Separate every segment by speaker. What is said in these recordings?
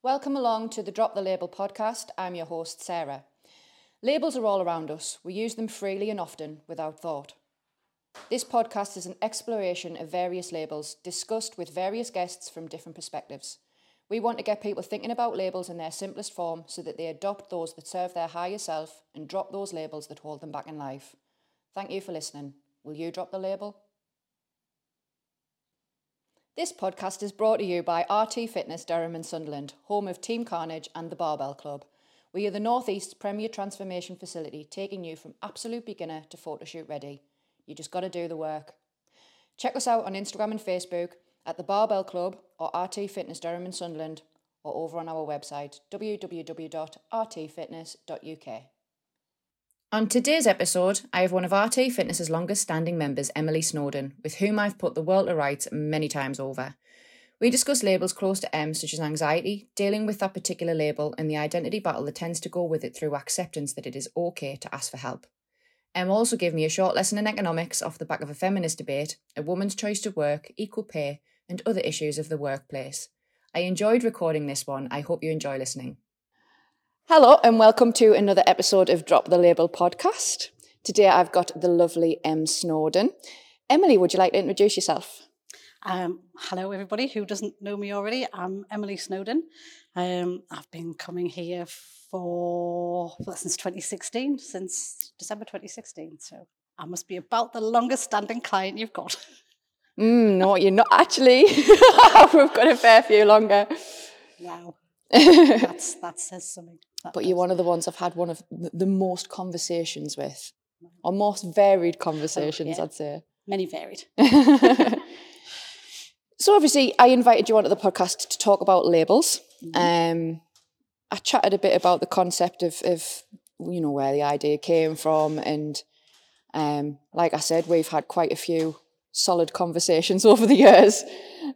Speaker 1: Welcome along to the Drop the Label podcast. I'm your host, Sarah. Labels are all around us. We use them freely and often without thought. This podcast is an exploration of various labels discussed with various guests from different perspectives. We want to get people thinking about labels in their simplest form so that they adopt those that serve their higher self and drop those labels that hold them back in life. Thank you for listening. Will you drop the label? This podcast is brought to you by RT Fitness Durham and Sunderland, home of Team Carnage and the Barbell Club. We are the Northeast's premier transformation facility, taking you from absolute beginner to photoshoot ready. You just got to do the work. Check us out on Instagram and Facebook at the Barbell Club or RT Fitness Durham and Sunderland or over on our website www.rtfitness.uk. On today's episode, I have one of RT Fitness's longest standing members, Emily Snowdon, with whom I've put the world to rights many times over. We discuss labels close to Em, such as anxiety, dealing with that particular label, and the identity battle that tends to go with it through acceptance that it is okay to ask for help. Em also gave me a short lesson in economics off the back of a feminist debate, a woman's choice to work, equal pay, and other issues of the workplace. I enjoyed recording this one. I hope you enjoy listening. Hello, and welcome to another episode of Drop the Label podcast. Today I've got the lovely Em Snowdon. Emily, would you like to introduce yourself?
Speaker 2: Um, hello, everybody who doesn't know me already. I'm Emily Snowdon. Um, I've been coming here for well, since 2016, since December 2016. So I must be about the longest standing client you've got.
Speaker 1: Mm, no, you're not actually. We've got a fair few longer.
Speaker 2: Wow. That's, that says something. That
Speaker 1: but you're one of the ones I've had one of the most conversations with, or most varied conversations,
Speaker 2: yeah.
Speaker 1: I'd say.
Speaker 2: Many varied.
Speaker 1: so obviously, I invited you onto the podcast to talk about labels.
Speaker 2: Mm-hmm.
Speaker 1: Um, I chatted a bit about the concept of, of you know where the idea came from, and um, like I said, we've had quite a few solid conversations over the years.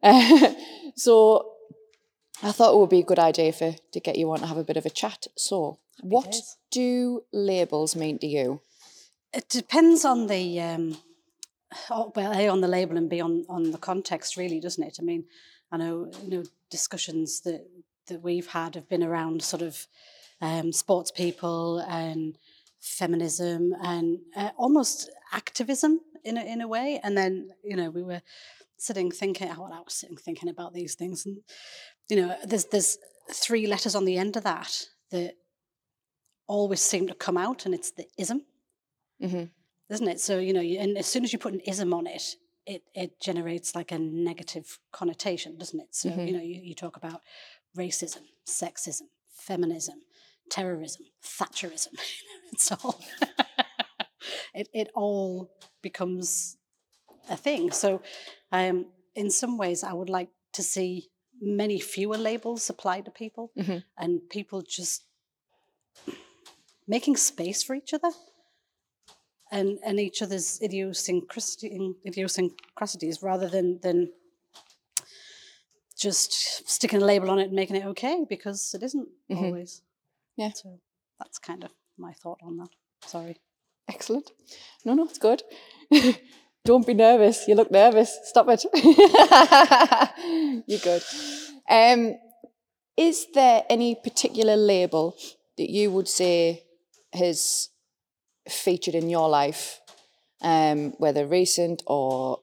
Speaker 1: Uh, so I thought it would be a good idea for to get you on to have a bit of a chat. So, what do labels mean to you?
Speaker 2: It depends on the um, oh, well, a on the label and b on on the context, really, doesn't it? I mean, I know you know discussions that that we've had have been around sort of um, sports people and feminism and uh, almost activism in a, in a way. And then you know we were sitting thinking, oh, well, I was sitting thinking about these things, and you know, there's there's three letters on the end of that that always seem to come out, and it's the ism
Speaker 1: mm-hmm.
Speaker 2: isn't it? So you know, you, and as soon as you put an ism on it, it it generates like a negative connotation, doesn't it? So
Speaker 1: Mhm.
Speaker 2: you know, you, you talk about racism, sexism, feminism, terrorism, Thatcherism. it's all it it all becomes a thing. So, um, in some ways, I would like to see many fewer labels applied to people,
Speaker 1: Mhm.
Speaker 2: and people just making space for each other and and each other's idiosyncrasy, idiosyncrasies rather than than just sticking a label on it and making it okay because it isn't
Speaker 1: Mhm.
Speaker 2: always.
Speaker 1: Yeah.
Speaker 2: So that's kind of my thought on that. Sorry.
Speaker 1: Excellent. No, no, it's good. Don't be nervous. You look nervous. Stop it. You're good. Um, is there any particular label that you would say has featured in your life, um, whether recent or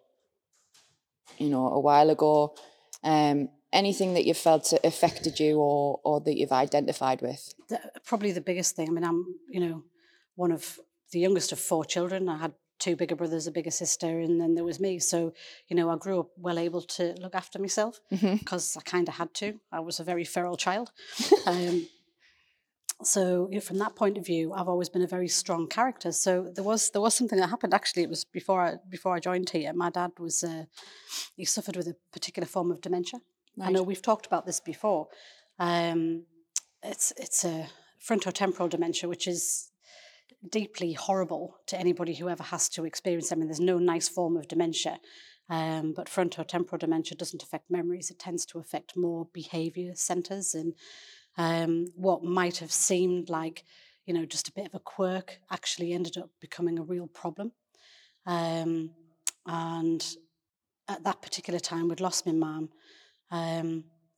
Speaker 1: you know a while ago? Um, anything that you felt affected you or or that you've identified with?
Speaker 2: the, probably the biggest thing. I mean, I'm you know one of the youngest of four children. I had two bigger brothers, a bigger sister, and then there was me. So you know, I grew up well able to look after myself because I kind of had to. I was a very feral child. um, so you know, from that point of view, I've always been a very strong character. So there was there was something that happened. Actually, it was before I before I joined here. My dad was uh, he suffered with a particular form of dementia. I know we've talked about this before. Um, it's it's a frontotemporal dementia, which is deeply horrible to anybody who ever has to experience. I mean, there's no nice form of dementia, um, but frontotemporal dementia doesn't affect memories. It tends to affect more behaviour centres, and um, what might have seemed like, you know, just a bit of a quirk actually ended up becoming a real problem. Um, and at that particular time, we'd lost my mum.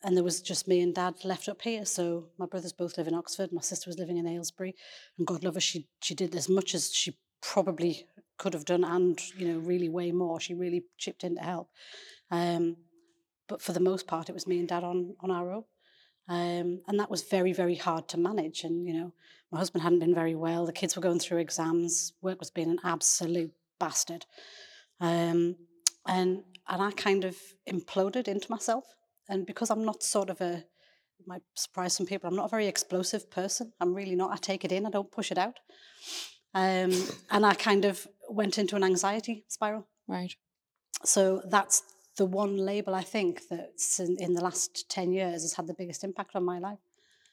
Speaker 2: And there was just me and dad left up here. So my brothers both live in Oxford. My sister was living in Aylesbury, and God love her, she she did as much as she probably could have done, and you know, really way more. She really chipped in to help. Um, but for the most part, it was me and dad on on our own, um, and that was very very hard to manage. And you know, my husband hadn't been very well. The kids were going through exams. Work was being an absolute bastard, um, and and I kind of imploded into myself. And because I'm not sort of a might surprise some people. I'm not a very explosive person. I'm really not. I take it in. I don't push it out. Um, and I kind of went into an anxiety spiral.
Speaker 1: Right.
Speaker 2: So that's the one label I think that's in, in the last 10 years has had the biggest impact on my life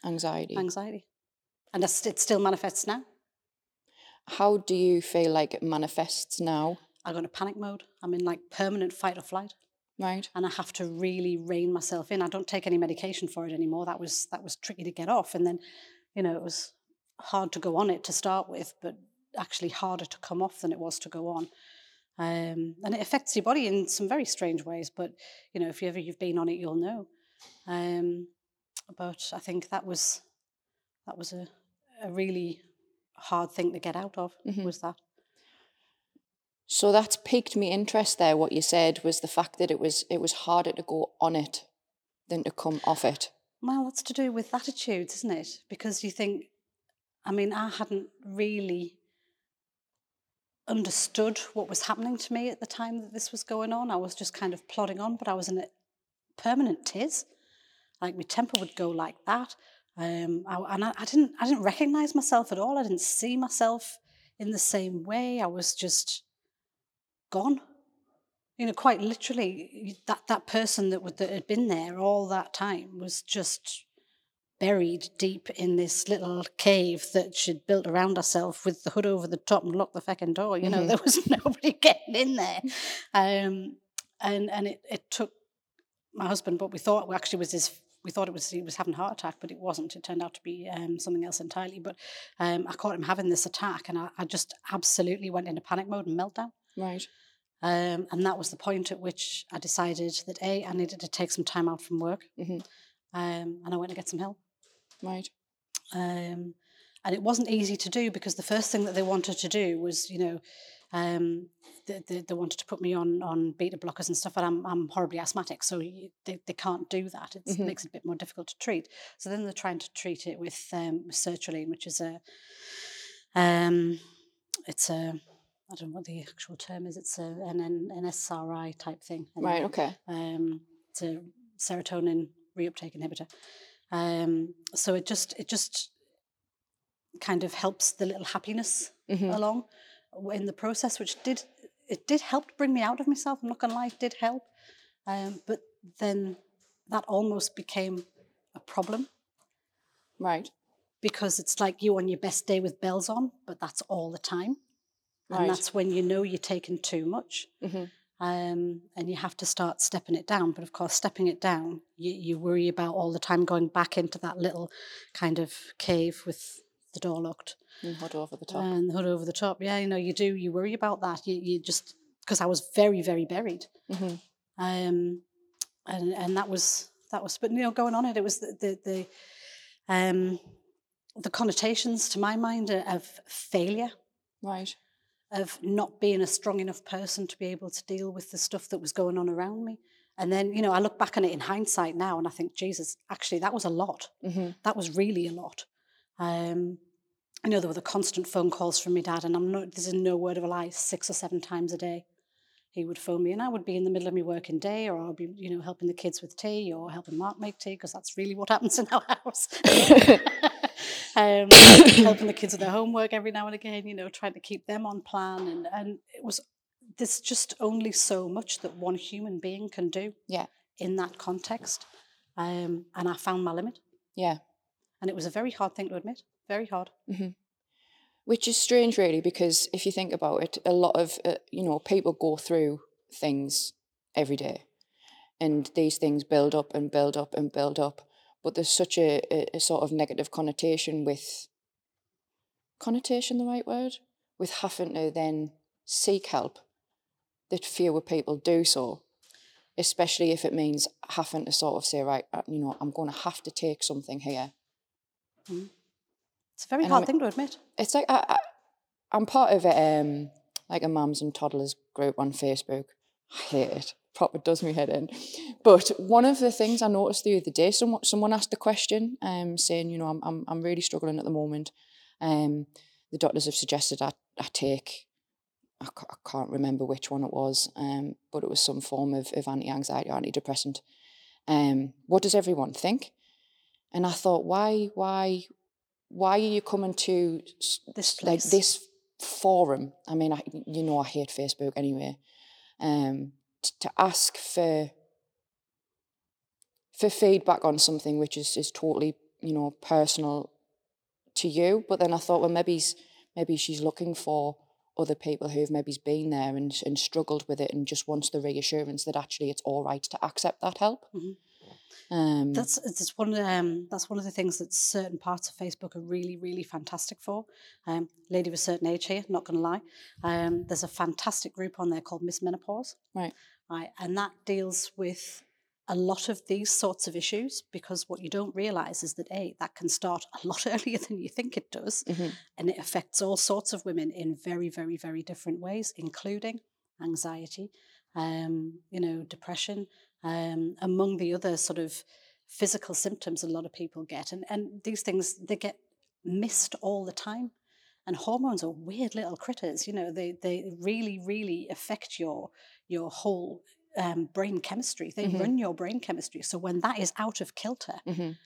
Speaker 1: Anxiety.
Speaker 2: anxiety. And it still manifests now.
Speaker 1: How do you feel like it manifests now?
Speaker 2: I go into panic mode. I'm in like permanent fight or flight.
Speaker 1: Right.
Speaker 2: and I have to really rein myself in. I don't take any medication for it anymore. That was that was tricky to get off, and then, you know, it was hard to go on it to start with, but actually harder to come off than it was to go on. Um, and it affects your body in some very strange ways. But you know, if you ever you've been on it, you'll know. Um, but I think that was that was a, a really hard thing to get out of.
Speaker 1: Mhm.
Speaker 2: Was that?
Speaker 1: So that's piqued me interest there. What you said was the fact that it was it was harder to go on it than to come off it.
Speaker 2: Well, that's to do with attitudes, isn't it? Because you think, I mean, I hadn't really understood what was happening to me at the time that this was going on. I was just kind of plodding on, but I was in a permanent tiz. Like my temper would go like that, um, I, and I, I didn't, I didn't recognize myself at all. I didn't see myself in the same way. I was just gone. You know, quite literally, that that person that would, that had been there all that time was just buried deep in this little cave that she'd built around herself with the hood over the top and locked the feckin' door. You know,
Speaker 1: Mhm.
Speaker 2: there was nobody getting in there. Um, and and it, it took my husband, what we thought actually was his. We thought it was he was having a heart attack, but it wasn't. It turned out to be um, something else entirely. But um, I caught him having this attack, and I, I just absolutely went into panic mode and meltdown.
Speaker 1: Right.
Speaker 2: Um, and that was the point at which I decided that A, I needed to take some time out from work.
Speaker 1: Mhm.
Speaker 2: Um, and I went to get some help.
Speaker 1: Right.
Speaker 2: Um, and it wasn't easy to do because the first thing that they wanted to do was, you know, um, they, they, they wanted to put me on on beta blockers and stuff, and I'm, I'm horribly asthmatic, so you, they, they can't do that. It makes it a bit more difficult to treat. So then they're trying to treat it with um, with sertraline, which is a, um, it's a, I don't know what the actual term is. It's a, an, an, SRI type thing.
Speaker 1: Right. Okay.
Speaker 2: um, it's a serotonin reuptake inhibitor. Um, so it just it just kind of helps the little happiness
Speaker 1: Mhm.
Speaker 2: along in the process, which did it did help bring me out of myself. I'm not gonna lie, it did help. Um, but then that almost became a problem
Speaker 1: Right.
Speaker 2: because it's like you on your best day with bells on, but that's all the time. And
Speaker 1: Right.
Speaker 2: that's when you know you're taking too much.
Speaker 1: Mhm.
Speaker 2: Um, and you have to start stepping it down. But of course, stepping it down, you, you worry about all the time going back into that little kind of cave with the door locked
Speaker 1: And hood over the top.
Speaker 2: and the hood over the top. Yeah, you know, you do. You worry about that. You, you just because I was very, very buried.
Speaker 1: Mhm.
Speaker 2: Um, and and that was that was. But you know, going on it, it was the the, the um the connotations to my mind of failure
Speaker 1: Right.
Speaker 2: Of not being a strong enough person to be able to deal with the stuff that was going on around me. And then, you know, I look back on it in hindsight now and I think, Jesus, actually, that was a lot.
Speaker 1: Mhm.
Speaker 2: That was really a lot. Um, I know there were the constant phone calls from my dad, and I'm not, this is no word of a lie, six or seven times a day. He would phone me, and I would be in the middle of my working day, or I'll be, you know, helping the kids with tea, or helping Mark make tea, because that's really what happens in our house. um, helping the kids with their homework every now and again, you know, trying to keep them on plan. And, and it was, there's just only so much that one human being can do
Speaker 1: Yeah.
Speaker 2: in that context. Um, and I found my limit.
Speaker 1: Yeah.
Speaker 2: And it was a very hard thing to admit, very hard.
Speaker 1: Which is strange, really, because if you think about it, a lot of uh, you know people go through things every day, and these things build up and build up and build up. But there's such a, a, a sort of negative connotation with connotation, the right word, with having to then seek help. That fewer people do so. especially if it means having to sort of say, right, uh, you know, I'm going to have to take something here.
Speaker 2: It's a very
Speaker 1: And
Speaker 2: hard
Speaker 1: I'm-
Speaker 2: thing to admit.
Speaker 1: It's like I, I, I'm part of a um like a mums and toddlers group on Facebook. I hate it. Proper does me head in. But one of the things I noticed the other day, someone someone asked a question, um, saying, you know, I'm I'm I'm really struggling at the moment. Um, the doctors have suggested I, I take. I, I can't remember which one it was, um, but it was some form of, of anti-anxiety, or antidepressant. Um, what does everyone think? And I thought, why, why, why are you coming to
Speaker 2: This
Speaker 1: like
Speaker 2: place.
Speaker 1: this forum? I mean, I, you know, I hate Facebook anyway. Um, t- to ask for for feedback on something which is is totally, you know, personal to you. But then I thought, well, maybe maybe she's looking for other people who've maybe been there and and struggled with it and just wants the reassurance that actually it's all right to accept that help.
Speaker 2: Mhm.
Speaker 1: Um,
Speaker 2: That's it's one um that's one of the things that certain parts of Facebook are really really fantastic for. Um, lady of a certain age here, not going to lie. Um, there's a fantastic group on there called Miss Menopause.
Speaker 1: Right.
Speaker 2: Right, and that deals with a lot of these sorts of issues because what you don't realize is that a that can start a lot earlier than you think it does,
Speaker 1: mhm,
Speaker 2: and it affects all sorts of women in very very very different ways, including anxiety, um, you know, depression, um, among the other sort of physical symptoms a lot of people get. And, and these things, they get missed all the time. And hormones are weird little critters, you know, they, they really, really affect your, your whole um, brain chemistry. They
Speaker 1: Mhm.
Speaker 2: run your brain chemistry. So when that is out of kilter,
Speaker 1: mhm.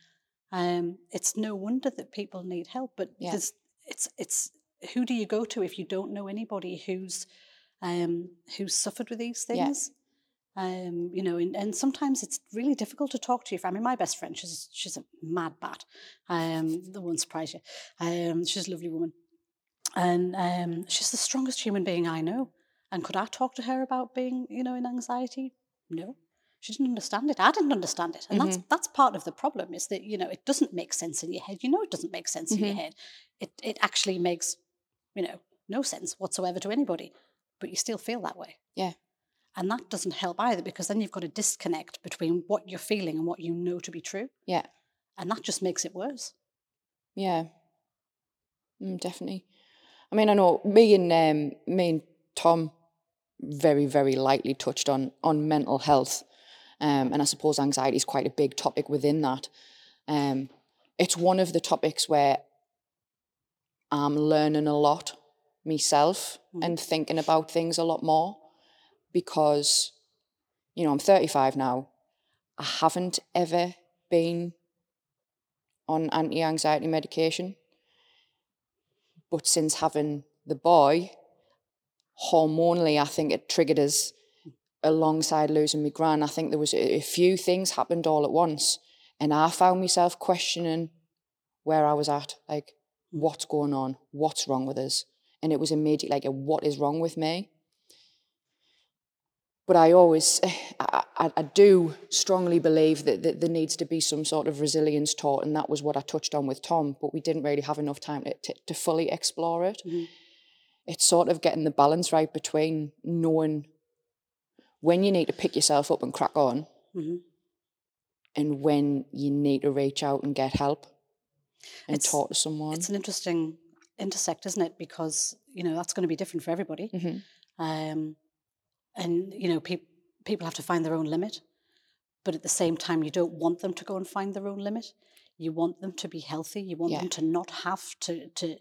Speaker 2: um, it's no wonder that people need help. But
Speaker 1: Yeah.
Speaker 2: it's, it's, who do you go to if you don't know anybody who's um, who's suffered with these things? Um, you know, and, and sometimes it's really difficult to talk to your friend. I mean, my best friend, she's she's a mad bat. Um, that won't surprise you. Um, she's a lovely woman, and um, she's the strongest human being I know. And could I talk to her about being, you know, in anxiety? No, she didn't understand it. I didn't understand it, and that's that's part of the problem. Is that you know it doesn't make sense in your head. You know, it doesn't make sense in your
Speaker 1: Mhm.
Speaker 2: head. It it actually makes, you know, no sense whatsoever to anybody, but you still feel that way.
Speaker 1: Yeah.
Speaker 2: And that doesn't help either because then you've got a disconnect between what you're feeling and what you know to be true.
Speaker 1: Yeah.
Speaker 2: And that just makes it worse.
Speaker 1: Yeah, mm, definitely. I mean, I know me and um, me and Tom very, very lightly touched on on mental health, um, and I suppose anxiety is quite a big topic within that. Um, it's one of the topics where I'm learning a lot myself
Speaker 2: Mm.
Speaker 1: and thinking about things a lot more because, you know, I'm 35 now. I haven't ever been on anti anxiety medication. But since having the boy, hormonally, I think it triggered us alongside losing my gran. I think there was a, few things happened all at once. And I found myself questioning where I was at. Like, what's going on? What's wrong with us? And it was immediate, like, what is wrong with me? But I always, I, I, do strongly believe that, that there needs to be some sort of resilience taught, and that was what I touched on with Tom. But we didn't really have enough time to, to, to fully explore it.
Speaker 2: Mhm.
Speaker 1: It's sort of getting the balance right between knowing when you need to pick yourself up and crack on,
Speaker 2: Mhm.
Speaker 1: and when you need to reach out and get help and
Speaker 2: It's-
Speaker 1: talk to someone.
Speaker 2: It's an interesting intersect, isn't it? Because, you know, that's going to be different for everybody.
Speaker 1: Mhm.
Speaker 2: Um, and, you know, peop people have to find their own limit. But at the same time, you don't want them to go and find their own limit. You want them to be healthy. You want
Speaker 1: Yeah.
Speaker 2: them to not have to, to,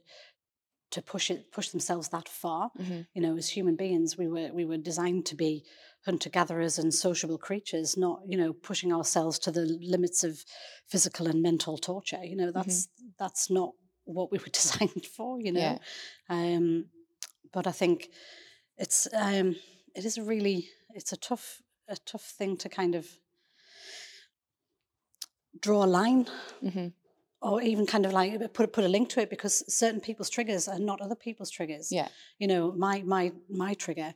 Speaker 2: to push it, push themselves that far.
Speaker 1: Mhm.
Speaker 2: you know as human beings we were we were designed to be hunter gatherers and sociable creatures not you know pushing ourselves to the limits of physical and mental torture you know that's that's not what we were designed for you know
Speaker 1: Yeah.
Speaker 2: um but i think it's um it is a really it's a tough a tough thing to kind of draw a line
Speaker 1: Mhm.
Speaker 2: or even kind of like put put a link to it because certain people's triggers are not other people's triggers
Speaker 1: Yeah.
Speaker 2: you know my my my trigger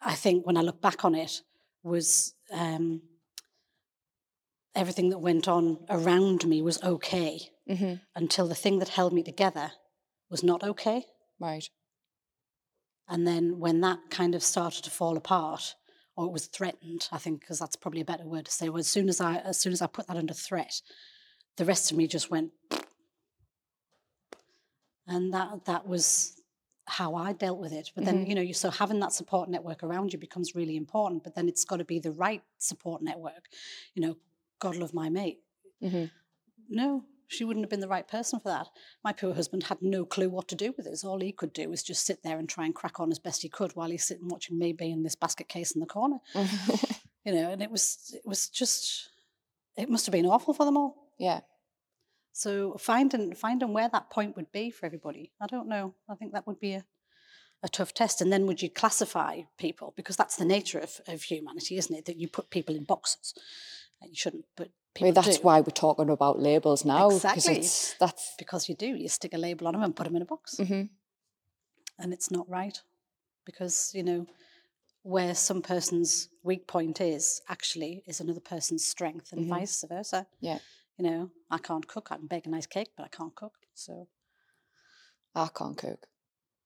Speaker 2: i think when i look back on it was um everything that went on around me was okay
Speaker 1: hmm
Speaker 2: until the thing that held me together was not okay
Speaker 1: Right.
Speaker 2: And then when that kind of started to fall apart or it was threatened. I think because that's probably a better word to say. Well, as soon as I as soon as I put that under threat, the rest of me just went, and that that was how I dealt with it. But then
Speaker 1: Mhm.
Speaker 2: you know, you so having that support network around you becomes really important. But then it's got to be the right support network. You know, God love my mate.
Speaker 1: hmm
Speaker 2: No, she wouldn't have been the right person for that. My poor husband had no clue what to do with this. All he could do was just sit there and try and crack on as best he could while he's sitting watching me be in this basket case in the corner. You know, and it was it was just it must have been awful for them all.
Speaker 1: yeah.
Speaker 2: So finding finding where that point would be for everybody, I don't know. I think that would be a, a tough test. And then would you classify people? Because that's the nature of, of humanity, isn't it? That you put people in boxes. And you shouldn't, but
Speaker 1: I
Speaker 2: people
Speaker 1: mean, that's
Speaker 2: do.
Speaker 1: why we're talking about labels now. Because
Speaker 2: Exactly.
Speaker 1: it's, that's.
Speaker 2: because you do. You stick a label on them and put them in a box.
Speaker 1: hmm
Speaker 2: and it's not right because you know where some person's weak point is actually is another person's strength and
Speaker 1: Mhm.
Speaker 2: vice versa
Speaker 1: Yeah.
Speaker 2: you know i can't cook i can bake a nice cake but i can't cook so
Speaker 1: I can't cook.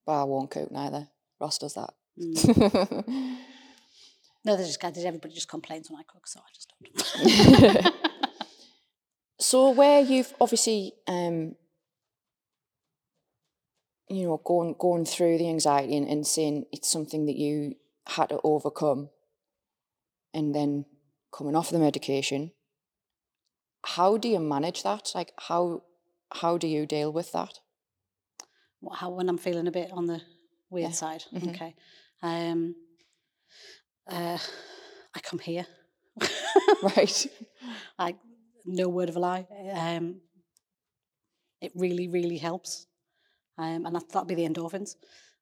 Speaker 1: But I won't cook neither. Ross does that.
Speaker 2: mm. no there's just everybody just complains when i cook so i just don't.
Speaker 1: So where you've obviously um you know going going through the anxiety and, and saying it's something that you had to overcome and then coming off the medication how do you manage that? Like how how do you deal with that?
Speaker 2: What- how when i'm feeling a bit on the weird
Speaker 1: Yeah.
Speaker 2: side.
Speaker 1: Mhm.
Speaker 2: okay. Um uh i come here
Speaker 1: right
Speaker 2: like no word of a lie. Um, it really, really helps, um, and that, that'll be the endorphins.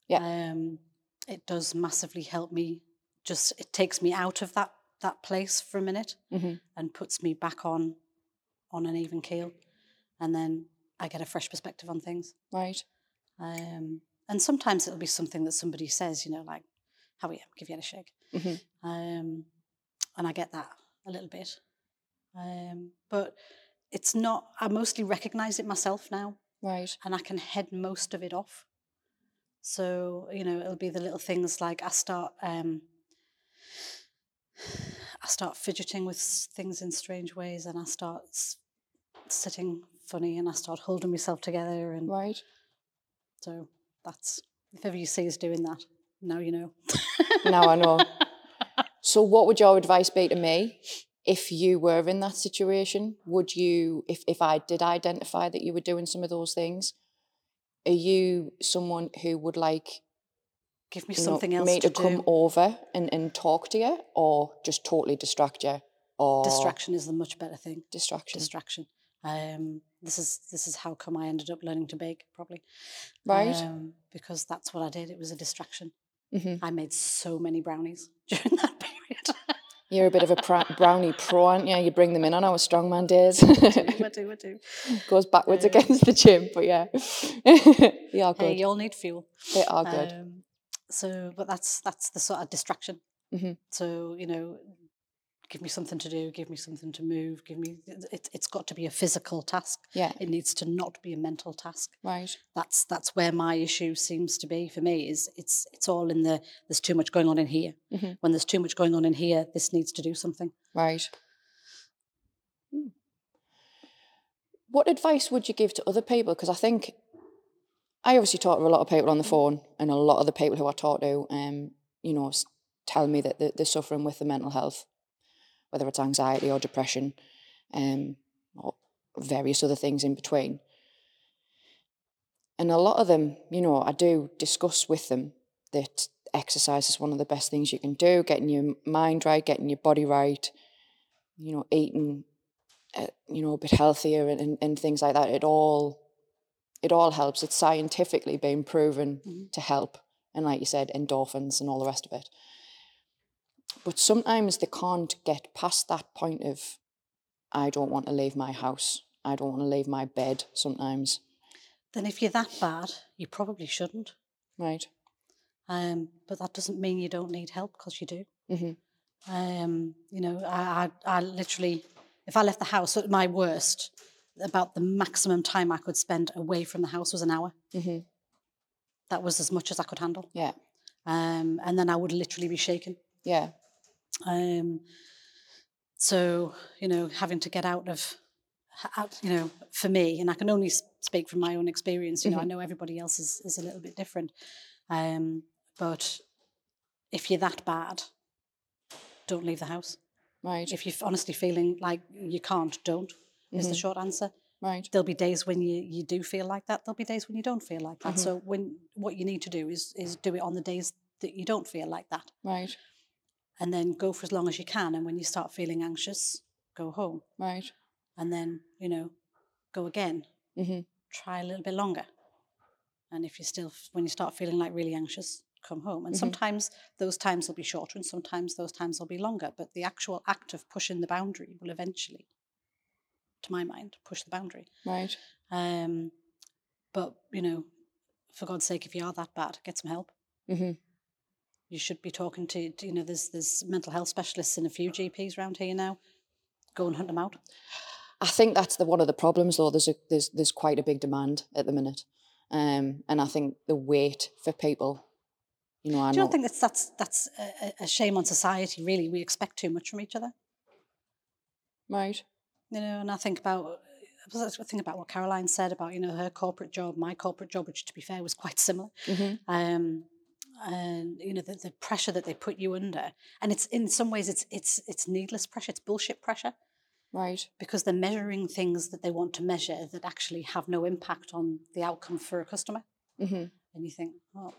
Speaker 1: Yeah.
Speaker 2: Um, it does massively help me. Just it takes me out of that that place for a minute
Speaker 1: hmm
Speaker 2: and puts me back on on an even keel, and then I get a fresh perspective on things.
Speaker 1: right
Speaker 2: Um, and sometimes it'll be something that somebody says, you know, like, "How are you? Give you a shake."
Speaker 1: Hmm
Speaker 2: um, and I get that a little bit. Um, but it's not. I mostly recognise it myself now,
Speaker 1: right
Speaker 2: and I can head most of it off. So you know, it'll be the little things like I start. Um, I start fidgeting with things in strange ways, and I start s- sitting funny, and I start holding myself together, and
Speaker 1: right
Speaker 2: so that's if ever you see us doing that, now you know.
Speaker 1: now i know so what would your advice be to me if you were in that situation would you if, if i did identify that you were doing some of those things are you someone who would like
Speaker 2: Give me
Speaker 1: you know,
Speaker 2: something else
Speaker 1: me
Speaker 2: to,
Speaker 1: to, come
Speaker 2: do.
Speaker 1: over and, and talk to you or just totally distract you or
Speaker 2: Distraction is the much better thing.
Speaker 1: distraction
Speaker 2: distraction. Um, this is this is how come I ended up learning to bake, probably.
Speaker 1: right
Speaker 2: Um, because that's what I did. It was a distraction.
Speaker 1: hmm
Speaker 2: I made so many brownies during that period.
Speaker 1: You're a bit of a pr- brownie pro aren't you you bring them in on our strongman days
Speaker 2: I do, I do.
Speaker 1: goes backwards
Speaker 2: Um,
Speaker 1: against the gym but yeah they are good
Speaker 2: Hey, you all need fuel.
Speaker 1: they are good
Speaker 2: Um, so, but that's that's the sort of distraction.
Speaker 1: Mhm.
Speaker 2: So you know, give me something to do, give me something to move, give me. It, it's got to be a physical task.
Speaker 1: yeah
Speaker 2: It needs to not be a mental task.
Speaker 1: right
Speaker 2: that's that's where my issue seems to be for me is it's it's all in the there's too much going on in here
Speaker 1: Mhm.
Speaker 2: when there's too much going on in here this needs to do something
Speaker 1: Right. Hmm. What advice would you give to other people? Because I think I obviously talk to a lot of people on the phone, and a lot of the people who I talk to, um, you know, tell me that they're suffering with the mental health, whether it's anxiety or depression, um, or various other things in between. And a lot of them, you know, I do discuss with them that exercise is one of the best things you can do, getting your mind right, getting your body right, you know, eating, uh, you know, a bit healthier and, and, and things like that. It all, it all helps. It's scientifically been proven
Speaker 2: Mhm.
Speaker 1: to help. And like you said, endorphins and all the rest of it. But sometimes they can't get past that point of, I don't want to leave my house. I don't want to leave my bed sometimes.
Speaker 2: then if you're that bad you probably shouldn't
Speaker 1: Right.
Speaker 2: um, but that doesn't mean you don't need help because you do
Speaker 1: hmm
Speaker 2: um, you know I, I, I literally if i left the house at my worst about the maximum time i could spend away from the house was an hour
Speaker 1: hmm
Speaker 2: that was as much as i could handle
Speaker 1: Yeah.
Speaker 2: um, and then i would literally be shaken
Speaker 1: Yeah.
Speaker 2: Um, so you know, having to get out of, out, you know, for me, and I can only speak from my own experience. You know, I know everybody else is is a little bit different, um, but if you're that bad, don't leave the house.
Speaker 1: Right.
Speaker 2: If you're honestly feeling like you can't, don't. Is the
Speaker 1: Mhm.
Speaker 2: short answer.
Speaker 1: Right.
Speaker 2: There'll be days when you, you do feel like that. There'll be days when you don't feel like that.
Speaker 1: Mhm.
Speaker 2: So when what you need to do is is do it on the days that you don't feel like that,
Speaker 1: Right.
Speaker 2: And then go for as long as you can. And when you start feeling anxious, go home,
Speaker 1: Right.
Speaker 2: and then you know, go again.
Speaker 1: Mhm.
Speaker 2: Try a little bit longer. And if you still, when you start feeling like really anxious, come home. And
Speaker 1: Mhm.
Speaker 2: sometimes those times will be shorter, and sometimes those times will be longer. But the actual act of pushing the boundary will eventually, to my mind, push the boundary.
Speaker 1: Right.
Speaker 2: Um, but you know, for God's sake, if you are that bad, get some help.
Speaker 1: Mm Mhm.
Speaker 2: You should be talking to, you know, there's there's mental health specialists and a few GPs around here now. Go and hunt them out.
Speaker 1: I think that's the one of the problems, though. There's a, there's there's quite a big demand at the minute, um, and I think the wait for people, you know, I
Speaker 2: Do you not think that's that's that's a, a- shame on society? Really, we expect too much from each other.
Speaker 1: right.
Speaker 2: You know, and I think about I think about what Caroline said about you know her corporate job, my corporate job, which to be fair was quite similar.
Speaker 1: hmm
Speaker 2: um, and you know the, the pressure that they put you under, and it's in some ways it's it's it's needless pressure, it's bullshit pressure
Speaker 1: Right.
Speaker 2: because they're measuring things that they want to measure that actually have no impact on the outcome for a customer,
Speaker 1: hmm
Speaker 2: and you think, oh,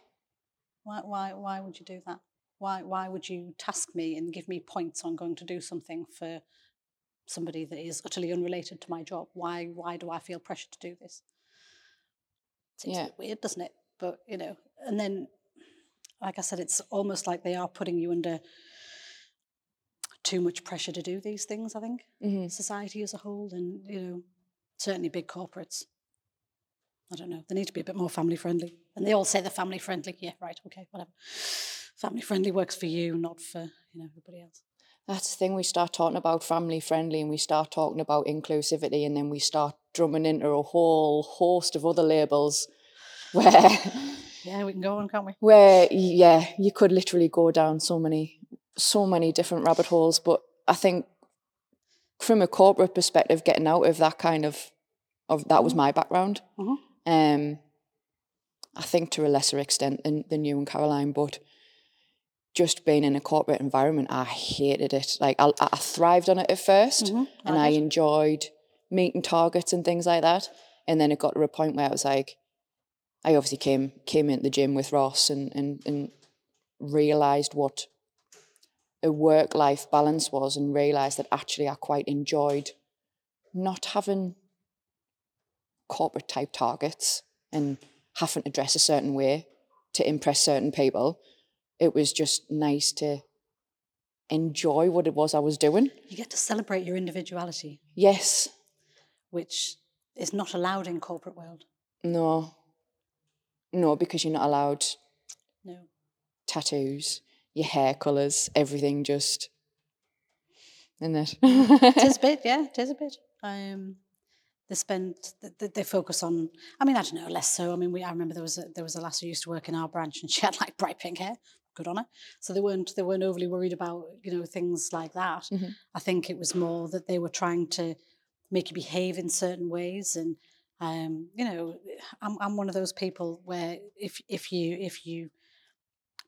Speaker 2: why why why would you do that? Why why would you task me and give me points on going to do something for somebody that is utterly unrelated to my job? Why why do I feel pressure to do this? Seems
Speaker 1: Yeah.
Speaker 2: a bit weird, doesn't it? But you know, and then, like I said, it's almost like they are putting you under too much pressure to do these things. I think
Speaker 1: hmm
Speaker 2: society as a whole, and you know, certainly big corporates. I don't know. They need to be a bit more family friendly. And they all say they're family friendly. Yeah, right. Okay, whatever. Family friendly works for you, not for you know everybody else.
Speaker 1: That's the thing. We start talking about family friendly, and we start talking about inclusivity, and then we start drumming into a whole host of other labels, where
Speaker 2: Yeah, we can go on, can't we?
Speaker 1: where yeah, you could literally go down so many so many different rabbit holes. But I think from a corporate perspective, getting out of that kind of of that was
Speaker 2: Mhm.
Speaker 1: my background.
Speaker 2: Mhm.
Speaker 1: Um, I think to a lesser extent than than you and Caroline, but just being in a corporate environment, I hated it. Like I, I thrived on it at 1st
Speaker 2: Mhm,
Speaker 1: and
Speaker 2: I
Speaker 1: I enjoyed meeting targets and things like that. And then it got to a point where I was like, I obviously came came into the gym with Ross and and, and realized what a work life balance was, and realized that actually I quite enjoyed not having corporate type targets and having to dress a certain way to impress certain people. It was just nice to enjoy what it was I was doing.
Speaker 2: You get to celebrate your individuality,
Speaker 1: Yes,
Speaker 2: which is not allowed in corporate world.
Speaker 1: no, no, because you're not allowed
Speaker 2: No.
Speaker 1: tattoos, your hair colours, everything just. Isn't it?
Speaker 2: it is a bit, yeah, it is a bit. Um, they spend, th- th- they focus on. I mean, I don't know, less so. I mean, we. I remember there was a, there was a lass who used to work in our branch, and she had like bright pink hair. Good on her. So they weren't they weren't overly worried about you know things like that.
Speaker 1: Mhm.
Speaker 2: I think it was more that they were trying to make you behave in certain ways, and um, you know, I'm I'm one of those people where if if you if you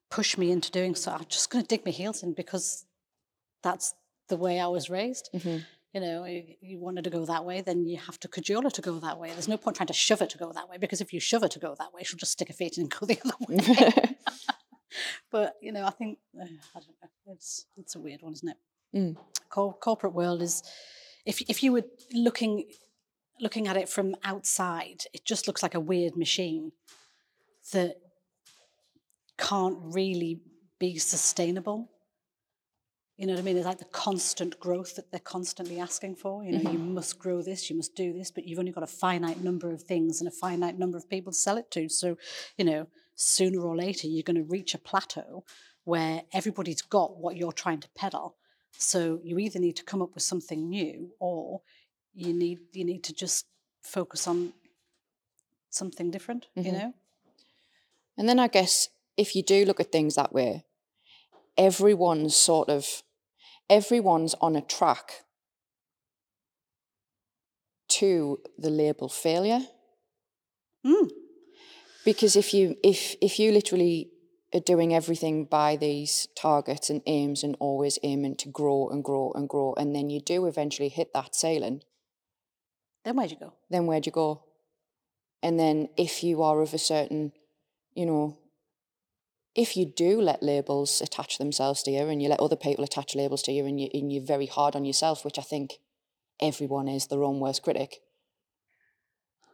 Speaker 2: push me into doing so, I'm just going to dig my heels in because that's the way I was raised
Speaker 1: Mhm.
Speaker 2: you know, you you wanted to go that way, then you have to cajole her to go that way. There's no point trying to shove her to go that way because if you shove her to go that way, she'll just stick her feet in and go the other way. but you know, I think uh, I don't know. It's it's a weird one, isn't it?
Speaker 1: Mm.
Speaker 2: Cor- corporate world is if if you were looking looking at it from outside, it just looks like a weird machine that can't really be sustainable. You know what I mean? It's like the constant growth that they're constantly asking for. You know, you mm-hmm. must grow this, you must do this, but you've only got a finite number of things and a finite number of people to sell it to. So, you know, sooner or later you're going to reach a plateau where everybody's got what you're trying to peddle. So you either need to come up with something new or you need you need to just focus on something different, you
Speaker 1: Mhm.
Speaker 2: know?
Speaker 1: And then I guess if you do look at things that way, everyone's sort of everyone's on a track to the label failure.
Speaker 2: Mm.
Speaker 1: Because if you if if you literally are doing everything by these targets and aims and always aiming to grow and grow and grow, and then you do eventually hit that ceiling,
Speaker 2: Then where'd you go?
Speaker 1: then where'd you go? And then if you are of a certain, you know, if you do let labels attach themselves to you and you let other people attach labels to you and, you, and you're very hard on yourself, which I think everyone is their own worst critic,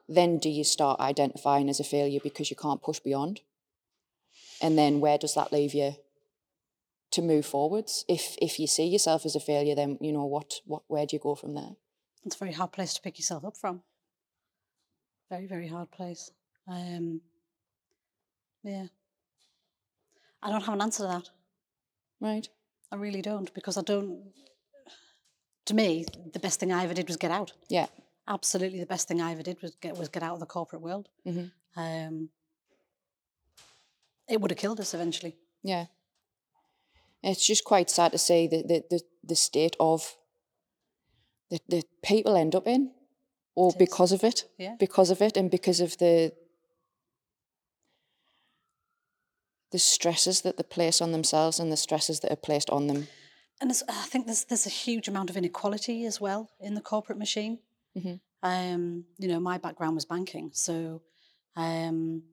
Speaker 1: then do you start identifying as a failure because you can't push beyond? And then where does that leave you to move forwards? If if you see yourself as a failure, then you know what what where do you go from there?
Speaker 2: It's a very hard place to pick yourself up from. Very, very hard place. Um, yeah. I don't have an answer to that.
Speaker 1: Right.
Speaker 2: I really don't because I don't. To me, the best thing I ever did was get out.
Speaker 1: Yeah.
Speaker 2: Absolutely, the best thing I ever did was get was get out of the corporate world.
Speaker 1: Mhm.
Speaker 2: Um, it would have killed us eventually.
Speaker 1: Yeah. It's just quite sad to see the the, the, the state of the, the people end up in, or because of it,
Speaker 2: Yeah.
Speaker 1: because of it, and because of the the stresses that they place on themselves and the stresses that are placed on them.
Speaker 2: And it's, I think there's there's a huge amount of inequality as well in the corporate machine.
Speaker 1: Mhm.
Speaker 2: Um, you know, my background was banking, so um,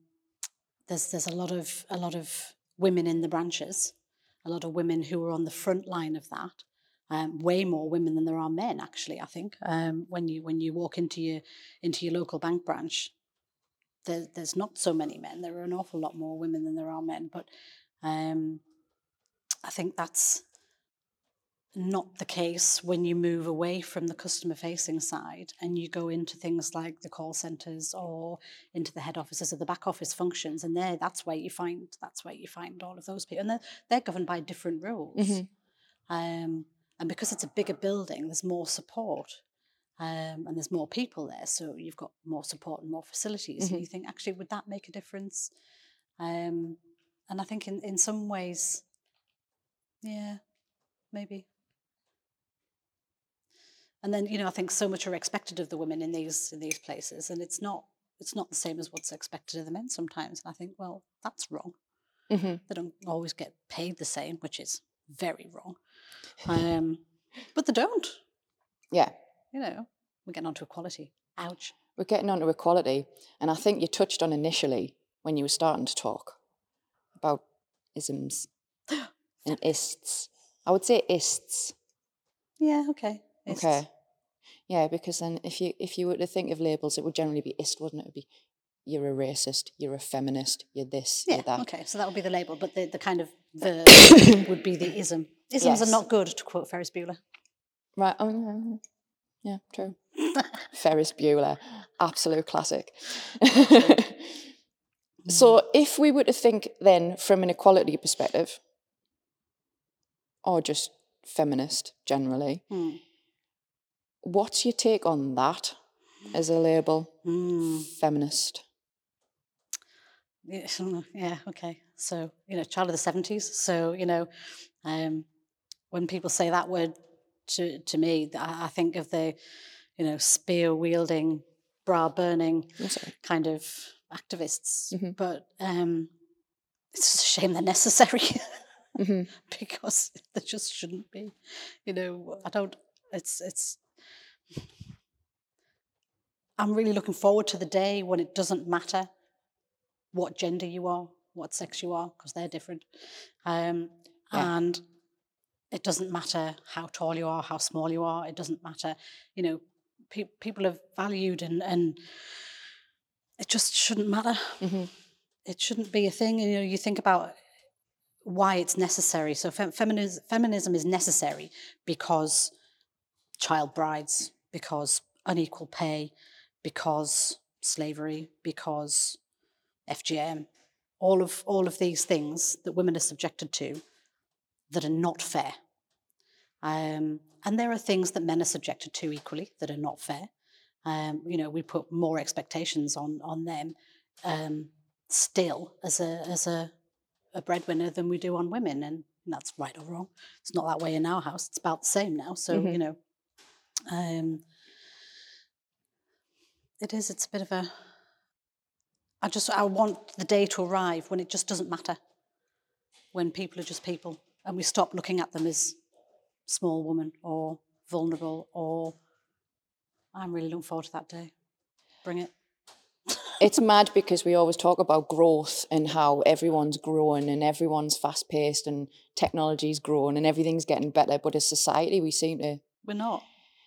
Speaker 2: there's there's a lot of a lot of women in the branches, a lot of women who are on the front line of that. Um, way more women than there are men, actually. I think um, when you when you walk into your into your local bank branch, there, there's not so many men. There are an awful lot more women than there are men. But um, I think that's not the case when you move away from the customer facing side and you go into things like the call centers or into the head offices or the back office functions and there that's where you find that's where you find all of those people and they're, they're governed by different rules
Speaker 1: Mhm.
Speaker 2: um, and because it's a bigger building there's more support um, and there's more people there so you've got more support and more facilities
Speaker 1: Mhm.
Speaker 2: and you think actually would that make a difference? Um, and i think in, in some ways yeah maybe. And then you know i think so much are expected of the women in these in these places and it's not it's not the same as what's expected of the men sometimes and i think well that's wrong.
Speaker 1: Hmm
Speaker 2: they don't always get paid the same which is very wrong um, but they don't
Speaker 1: Yeah.
Speaker 2: you know we're getting onto equality ouch
Speaker 1: We're getting onto equality, and I think you touched on initially when you were starting to talk about isms and ists. I would say ists.
Speaker 2: yeah okay It's-
Speaker 1: Okay. Yeah, because then if you if you were to think of labels, it would generally be ist, wouldn't it? It'd be you're a racist, you're a feminist, you're this,
Speaker 2: yeah
Speaker 1: you're that.
Speaker 2: okay so that would be the label but the, the kind of verb would be the ism isms are not good to quote ferris bueller
Speaker 1: Right. Oh, yeah, true. Ferris Bueller, absolute classic. so, if we were to think then from an equality perspective, or just feminist generally,
Speaker 2: Hmm.
Speaker 1: what's your take on that as a label?
Speaker 2: Hmm.
Speaker 1: Feminist.
Speaker 2: Yeah, yeah, okay. So, you know, child of the 70s. So, you know, um, when people say that word to, to me, I I think of the, you know, spear wielding, bra burning kind of activists.
Speaker 1: Mhm.
Speaker 2: But um, it's just a shame they're necessary
Speaker 1: hmm
Speaker 2: because they just shouldn't be. You know, I don't, it's, it's, I'm really looking forward to the day when it doesn't matter what gender you are, what sex you are, because they're different. Um,
Speaker 1: Yeah.
Speaker 2: And it doesn't matter how tall you are, how small you are. It doesn't matter, you know, pe- people are valued and, and it just shouldn't matter.
Speaker 1: hmm
Speaker 2: It shouldn't be a thing. You know, you think about why it's necessary. So fem- feminism, feminism is necessary because child brides, because unequal pay, because slavery, because FGM, all of all of these things that women are subjected to that are not fair. Um, and there are things that men are subjected to equally that are not fair. Um, you know, we put more expectations on on them um, still as a as a, a breadwinner than we do on women, and that's right or wrong. It's not that way in our house. It's about the same now. So
Speaker 1: Mhm.
Speaker 2: you know, um, it is. It's a bit of a. I just I want the day to arrive when it just doesn't matter. When people are just people, and we stop looking at them as small woman or vulnerable or. I'm really looking forward to that day. Bring it.
Speaker 1: it's mad because we always talk about growth and how everyone's growing and everyone's fast paced and technology's growing and everything's getting better. But as society, we seem to
Speaker 2: We're not.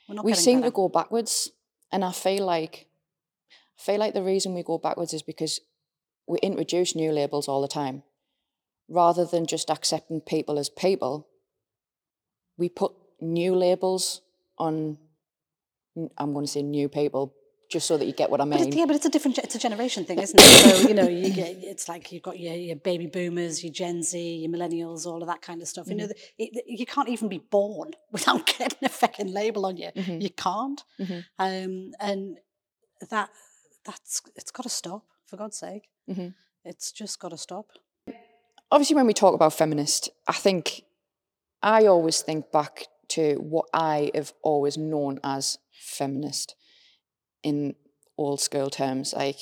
Speaker 2: We're not.
Speaker 1: we seem
Speaker 2: better.
Speaker 1: to go backwards, and I feel like I feel like the reason we go backwards is because we introduce new labels all the time, rather than just accepting people as people. We put new labels on. I'm going to say new people, just so that you get what I
Speaker 2: But
Speaker 1: mean.
Speaker 2: it's, yeah, but it's a different. It's a generation thing, isn't it? So you know, you get it's like you've got your, your baby boomers, your Gen Z, your millennials, all of that kind of stuff. You know,
Speaker 1: Mm-hmm.
Speaker 2: the- it, you can't even be born without getting a fucking label on you.
Speaker 1: Mhm.
Speaker 2: You can't.
Speaker 1: Mhm.
Speaker 2: Um, and that that's it's got to stop for God's sake.
Speaker 1: Mhm.
Speaker 2: It's just got to stop.
Speaker 1: Obviously when we talk about feminist, I think I always think back to what I have always known as feminist in old school terms, like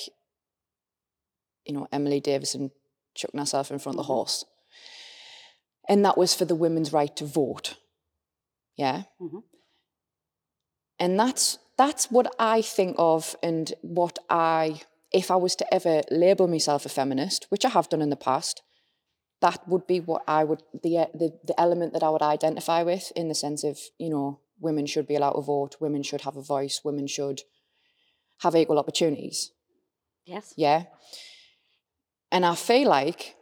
Speaker 1: you know, Emily Davison chucking herself in front of the horse. And that was for the women's right to vote. Yeah.
Speaker 2: Mhm.
Speaker 1: And that's that's what I think of and what I if I was to ever label myself a feminist, which I have done in the past, that would be what I would the uh, the the element that I would identify with in the sense of you know women should be allowed to vote, women should have a voice, women should have equal opportunities.
Speaker 2: Yes.
Speaker 1: Yeah, and I feel like,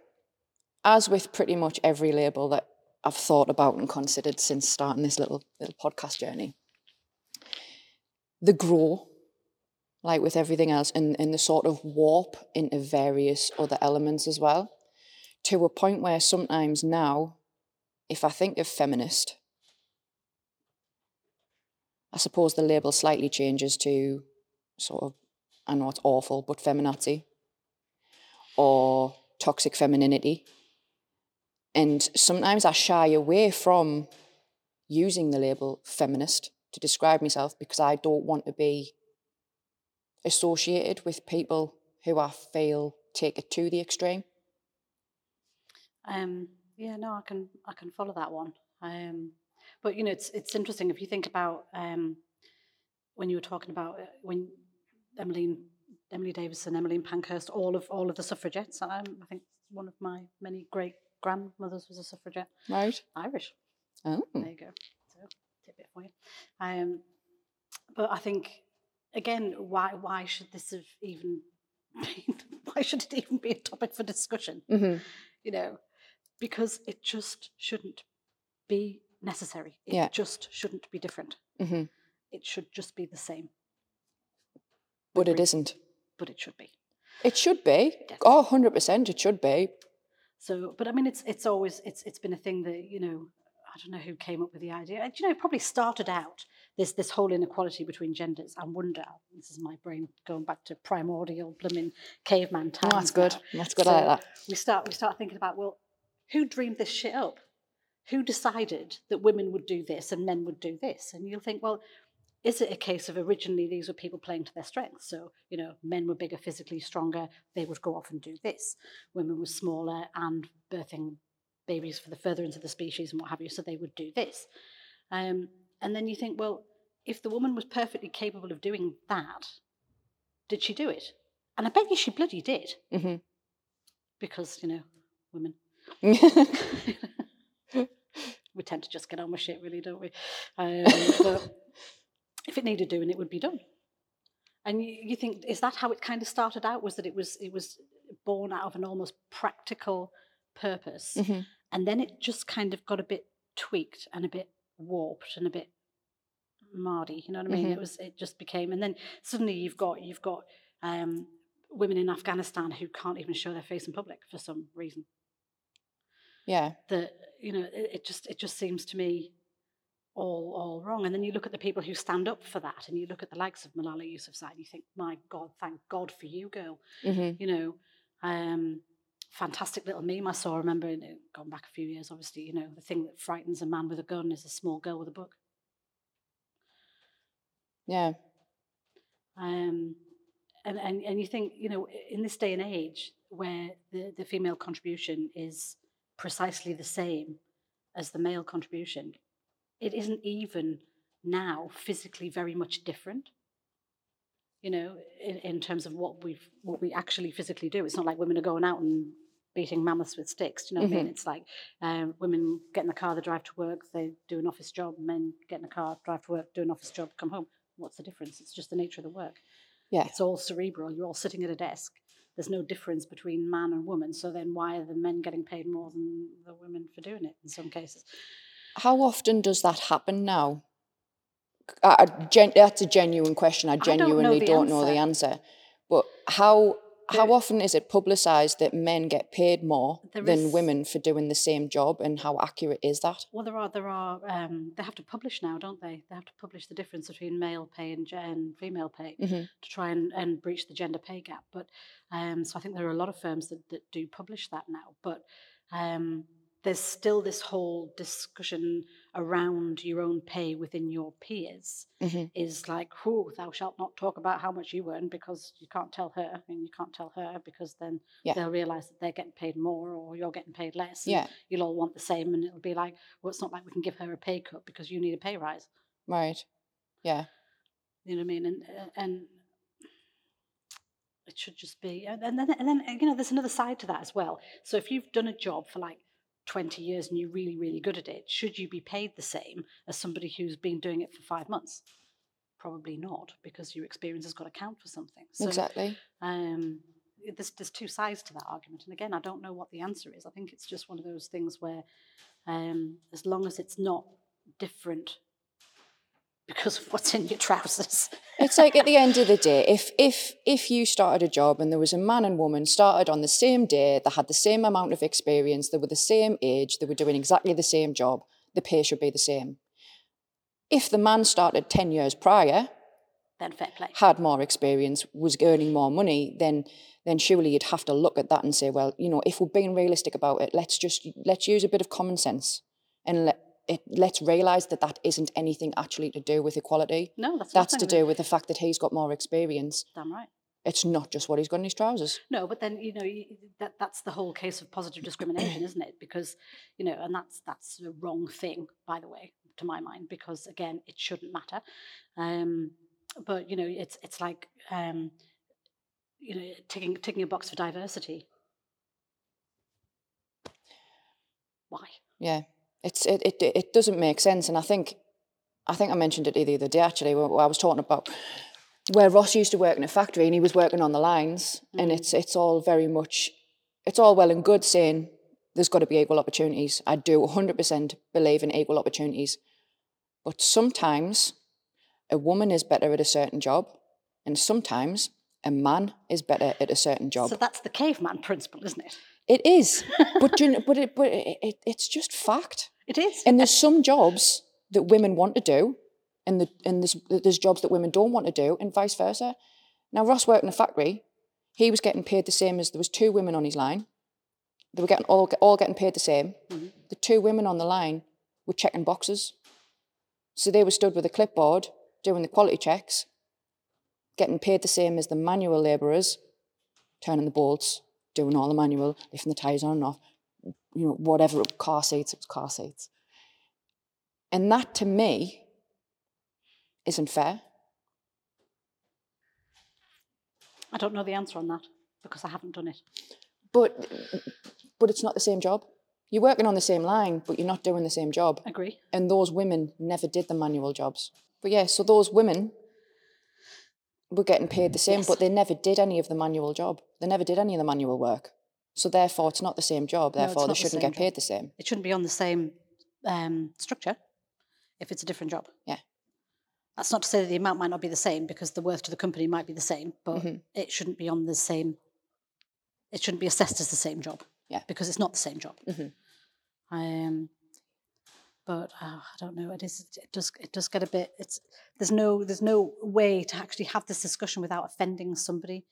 Speaker 1: as with pretty much every label that I've thought about and considered since starting this little little podcast journey, the grow, like with everything else, and and the sort of warp into various other elements as well to a point where sometimes now, if I think of feminist, I suppose the label slightly changes to sort of, I know it's awful, but feminazi or toxic femininity. And sometimes I shy away from using the label feminist to describe myself because I don't want to be associated with people who I feel take it to the extreme.
Speaker 2: Um, yeah, no, I can I can follow that one. Um, but you know, it's it's interesting if you think about um, when you were talking about uh, when Emmeline Emily Davison, Emmeline Pankhurst, all of all of the suffragettes. Um, I think one of my many great grandmothers was a suffragette,
Speaker 1: Right?
Speaker 2: Irish.
Speaker 1: Oh.
Speaker 2: There you go. So tidbit for you. Um, but I think again, why why should this have even been? Why should it even be a topic for discussion?
Speaker 1: Mm-hmm.
Speaker 2: you know, because it just shouldn't be necessary. It
Speaker 1: Yeah.
Speaker 2: just shouldn't be different.
Speaker 1: Mm-hmm.
Speaker 2: It should just be the same,
Speaker 1: But it isn't.
Speaker 2: but it should be.
Speaker 1: It should be.
Speaker 2: Definitely.
Speaker 1: Oh, 100% it should be.
Speaker 2: So, but I mean, it's it's always it's it's been a thing that you know. I don't know who came up with the idea. And, You know, it probably started out this this whole inequality between genders. I wonder. This is my brain going back to primordial blooming caveman
Speaker 1: time?
Speaker 2: Oh,
Speaker 1: that's good.
Speaker 2: now.
Speaker 1: That's good. I like that.
Speaker 2: we start we start thinking about well, who dreamed this shit up? Who decided that women would do this and men would do this? And you'll think, well, is it a case of originally these were people playing to their strengths? So you know, men were bigger, physically stronger. They would go off and do this. Women were smaller and birthing babies for the further into the species and what have you. So they would do this. Um, and then you think, well, if the woman was perfectly capable of doing that, did she do it? And I bet you she bloody did
Speaker 1: hmm
Speaker 2: because you know women we tend to just get on with shit really don't we? Um, but if it needed doing it would be done. And you, you think is that how it kind of started out? Was that it was it was born out of an almost practical purpose
Speaker 1: Mhm.
Speaker 2: and then it just kind of got a bit tweaked and a bit warped and a bit mardy you know what i mean?
Speaker 1: Mhm.
Speaker 2: it was it just became and then suddenly you've got you've got um, women in afghanistan who can't even show their face in public for some reason
Speaker 1: yeah.
Speaker 2: that you know it, it just it just seems to me all all wrong and then you look at the people who stand up for that and you look at the likes of Malala Yousafzai and you think my god thank god for you girl
Speaker 1: hmm
Speaker 2: you know um fantastic little meme I saw. I remember you know, going back a few years, obviously, you know, the thing that frightens a man with a gun is a small girl with a book.
Speaker 1: Yeah.
Speaker 2: Um, and, and, and you think, you know, in this day and age where the, the female contribution is precisely the same as the male contribution, it isn't even now physically very much different. You know, in, in terms of what we've what we actually physically do. It's not like women are going out and beating mammoths with sticks. Do you know what I mean?
Speaker 1: Mhm.
Speaker 2: It's like um, women get in the car, they drive to work, they do an office job. Men get in the car, drive to work, do an office job, come home. What's the difference? It's just the nature of the work.
Speaker 1: Yeah.
Speaker 2: It's all cerebral. You're all sitting at a desk. There's no difference between man and woman. So then why are the men getting paid more than the women for doing it in some cases?
Speaker 1: How often does that happen now? I, I gen- that's a genuine question. I
Speaker 2: don't know
Speaker 1: genuinely
Speaker 2: the
Speaker 1: don't know the answer. But how how often is it publicised that men get paid more than
Speaker 2: is-
Speaker 1: women for doing the same job, and how accurate is that?
Speaker 2: Well, there are there are um, they have to publish now, don't they? They have to publish the difference between male pay and, and female pay
Speaker 1: Mhm.
Speaker 2: to try and, and breach the gender pay gap. But um, so I think there are a lot of firms that, that do publish that now. But um, there's still this whole discussion around your own pay within your peers.
Speaker 1: Mhm.
Speaker 2: Is like, who thou shalt not talk about how much you earn because you can't tell her, and you can't tell her because then
Speaker 1: Yeah.
Speaker 2: they'll realise that they're getting paid more or you're getting paid less.
Speaker 1: Yeah,
Speaker 2: you'll all want the same, and it'll be like, well, it's not like we can give her a pay cut because you need a pay rise.
Speaker 1: right. Yeah,
Speaker 2: You know what I mean? And uh, and it should just be, and then and then you know, there's another side to that as well. So if you've done a job for like 20 years and you're really really good at it, should you be paid the same as somebody who's been doing it for five months? Probably not, because your experience has got to count for something. So,
Speaker 1: exactly.
Speaker 2: um, there's there's two sides to that argument, and again, I don't know what the answer is. I think it's just one of those things where, um, as long as it's not different because of what's in your trousers,
Speaker 1: It's like at the end of the day, if if if you started a job and there was a man and woman started on the same day, they had the same amount of experience, they were the same age, they were doing exactly the same job, the pay should be the same. If the man started ten years prior,
Speaker 2: then fair play.
Speaker 1: had more experience, was earning more money, then then surely you'd have to look at that and say, well, you know, if we're being realistic about it, let's just let's use a bit of common sense and let it, let's realise that that isn't anything actually to do with equality.
Speaker 2: No, that's
Speaker 1: That's to do with the fact that he's got more experience.
Speaker 2: Damn right.
Speaker 1: It's not just what he's got in his trousers.
Speaker 2: No, but then you know that that's the whole case of positive discrimination, isn't it? Because you know, and that's that's a wrong thing, by the way, to my mind, because again, it shouldn't matter. Um, but you know, it's it's like um, you know, ticking ticking a box for diversity. Why?
Speaker 1: Yeah, it's it it it doesn't make sense, and I think I think I mentioned it the other day actually, where, I was talking about where Ross used to work in a factory and he was working on the lines, and it's mm. it's all very much it's all well and good saying there's got to be equal opportunities. I do 100% believe in equal opportunities, but sometimes a woman is better at a certain job, and sometimes a man is better at a certain job.
Speaker 2: So that's the caveman principle, isn't it?
Speaker 1: It is, but you know, but it, but it, it, it's just fact.
Speaker 2: It is.
Speaker 1: And there's some jobs that women want to do, and the and there's there's jobs that women don't want to do, and vice versa. Now Ross worked in a factory. He was getting paid the same as there was two women on his line. They were getting all all getting paid the same. Mm-hmm. The two women on the line were checking boxes. So they were stood with a clipboard doing the quality checks, getting paid the same as the manual labourers, turning the bolts, doing all the manual, lifting the tyres on and off, you know, whatever, car seats, it was car seats. And that to me isn't fair.
Speaker 2: I don't know the answer on that because I haven't done it.
Speaker 1: But but it's not the same job. You're working on the same line, but you're not doing the same job.
Speaker 2: Agree.
Speaker 1: And those women never did the manual jobs. But yeah, so those women were getting paid the same,
Speaker 2: Yes.
Speaker 1: but they never did any of the manual job. They never did any of the manual work. So therefore, it's not the same job. Therefore,
Speaker 2: not
Speaker 1: they shouldn't
Speaker 2: same
Speaker 1: get paid the same.
Speaker 2: It shouldn't be on the same um, structure if it's a different job.
Speaker 1: Yeah.
Speaker 2: That's not to say that the amount might not be the same because the worth to the company might be the same, but
Speaker 1: Mhm.
Speaker 2: it shouldn't be on the same. It shouldn't be assessed as the same job.
Speaker 1: Yeah.
Speaker 2: Because it's not the same job.
Speaker 1: Mhm.
Speaker 2: Um, but uh, I don't know. It is. It does. It does get a bit. It's there's no there's no way to actually have this discussion without offending somebody.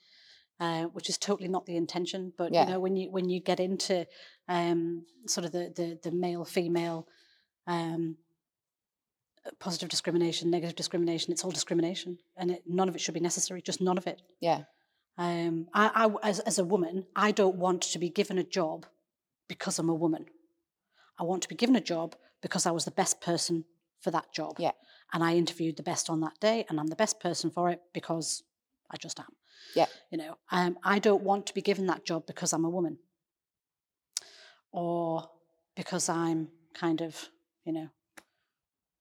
Speaker 2: Uh, which is totally not the intention. But
Speaker 1: Yeah.
Speaker 2: you know, when you when you get into um, sort of the the, the male female um, positive discrimination, negative discrimination, it's all discrimination, and it, none of it should be necessary. Just none of it.
Speaker 1: Yeah.
Speaker 2: Um, I, I, as, as a woman, I don't want to be given a job because I'm a woman. I want to be given a job because I was the best person for that job.
Speaker 1: Yeah.
Speaker 2: And I interviewed the best on that day, and I'm the best person for it because I just am.
Speaker 1: Yeah.
Speaker 2: You know, um, I don't want to be given that job because I'm a woman or because I'm kind of, you know,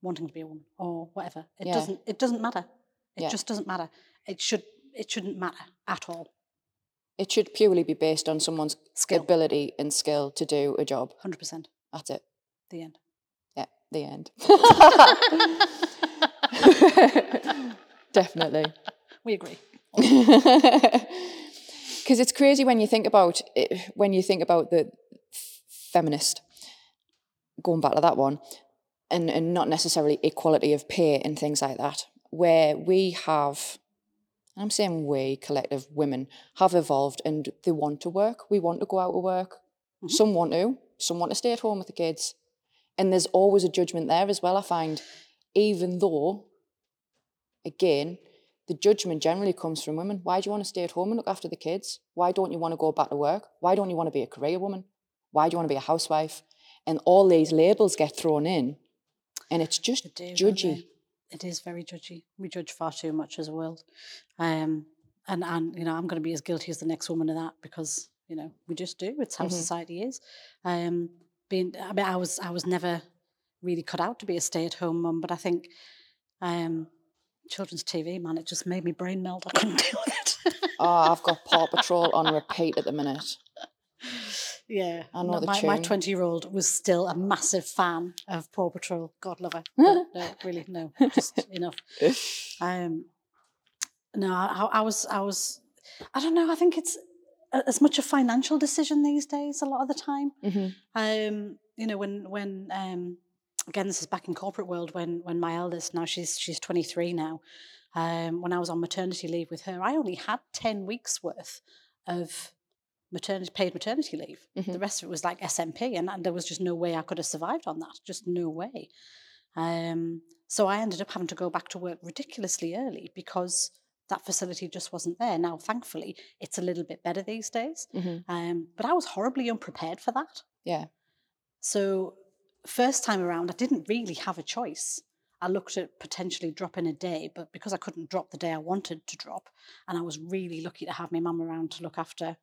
Speaker 2: wanting to be a woman or whatever. It
Speaker 1: Yeah.
Speaker 2: doesn't. It doesn't matter. It
Speaker 1: Yeah.
Speaker 2: just doesn't matter. It should. It shouldn't matter at all.
Speaker 1: It should purely be based on someone's
Speaker 2: Skill.
Speaker 1: ability and skill to do a job.
Speaker 2: Hundred percent.
Speaker 1: That's it.
Speaker 2: The end.
Speaker 1: Yeah, the end. Definitely.
Speaker 2: We agree.
Speaker 1: Because it's crazy when you think about it, when you think about the f- feminist, going back to that one, and, and not necessarily equality of pay and things like that, where we have, I'm saying we, collective women, have evolved and they want to work. We want to go out to work.
Speaker 2: Mhm.
Speaker 1: Some want to, some want to stay at home with the kids. And there's always a judgment there as well, I find, even though, again, the judgment generally comes from women. Why do you want to stay at home and look after the kids? Why don't you want to go back to work? Why don't you want to be a career woman? Why do you want to be a housewife? And all these labels get thrown in, and it's just
Speaker 2: do,
Speaker 1: judgy.
Speaker 2: It is very judgy. We judge far too much as a world. Um, and, and, you know, I'm going to be as guilty as the next woman of that because, you know, we just do. It's how
Speaker 1: Mhm.
Speaker 2: society is. Um, being, I mean, I was, I was never really cut out to be a stay at home mum, but I think um, children's TV, man, it just made me brain melt. I couldn't deal with it.
Speaker 1: Oh, I've got Paw Patrol on repeat at the minute.
Speaker 2: yeah.
Speaker 1: I know
Speaker 2: my, my 20 year old was still a massive fan of Paw Patrol. God love her. No, really, no, just enough. Um, no, I, I was, I was, I don't know. I think it's as much a financial decision these days. A lot of the time,
Speaker 1: hmm
Speaker 2: um, you know, when when um, again, this is back in corporate world. When when my eldest now she's she's twenty three now. Um, when I was on maternity leave with her, I only had ten weeks worth of maternity paid maternity leave.
Speaker 1: Mhm.
Speaker 2: The rest of it was like SMP, and, and there was just no way I could have survived on that. Just no way. Um, so I ended up having to go back to work ridiculously early because that facility just wasn't there. Now, thankfully, it's a little bit better these days.
Speaker 1: hmm
Speaker 2: Um, but I was horribly unprepared for that.
Speaker 1: Yeah.
Speaker 2: So, first time around, I didn't really have a choice. I looked at potentially dropping a day, but because I couldn't drop the day I wanted to drop, and I was really lucky to have my mum around to look after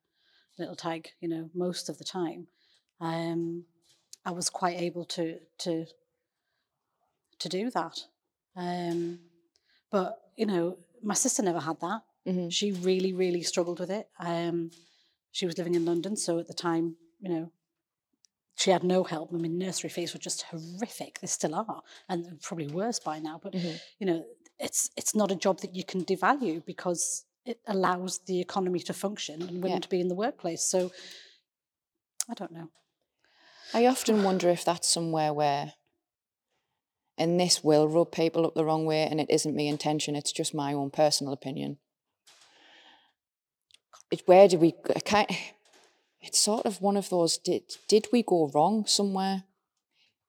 Speaker 2: little Tig, you know, most of the time, um, I was quite able to to to do that. Um, but you know, my sister never had that.
Speaker 1: hmm
Speaker 2: She really, really struggled with it. Um, she was living in London, so at the time, you know, she had no help. I mean, nursery fees were just horrific. They still are, and probably worse by now. But
Speaker 1: Mhm.
Speaker 2: you know, it's it's not a job that you can devalue because it allows the economy to function and women
Speaker 1: Yeah.
Speaker 2: to be in the workplace. So I don't know.
Speaker 1: I often wonder if that's somewhere where, and this will rub people up the wrong way, and it isn't my intention, it's just my own personal opinion. It, where did we, I can't, it's sort of one of those, did, did we go wrong somewhere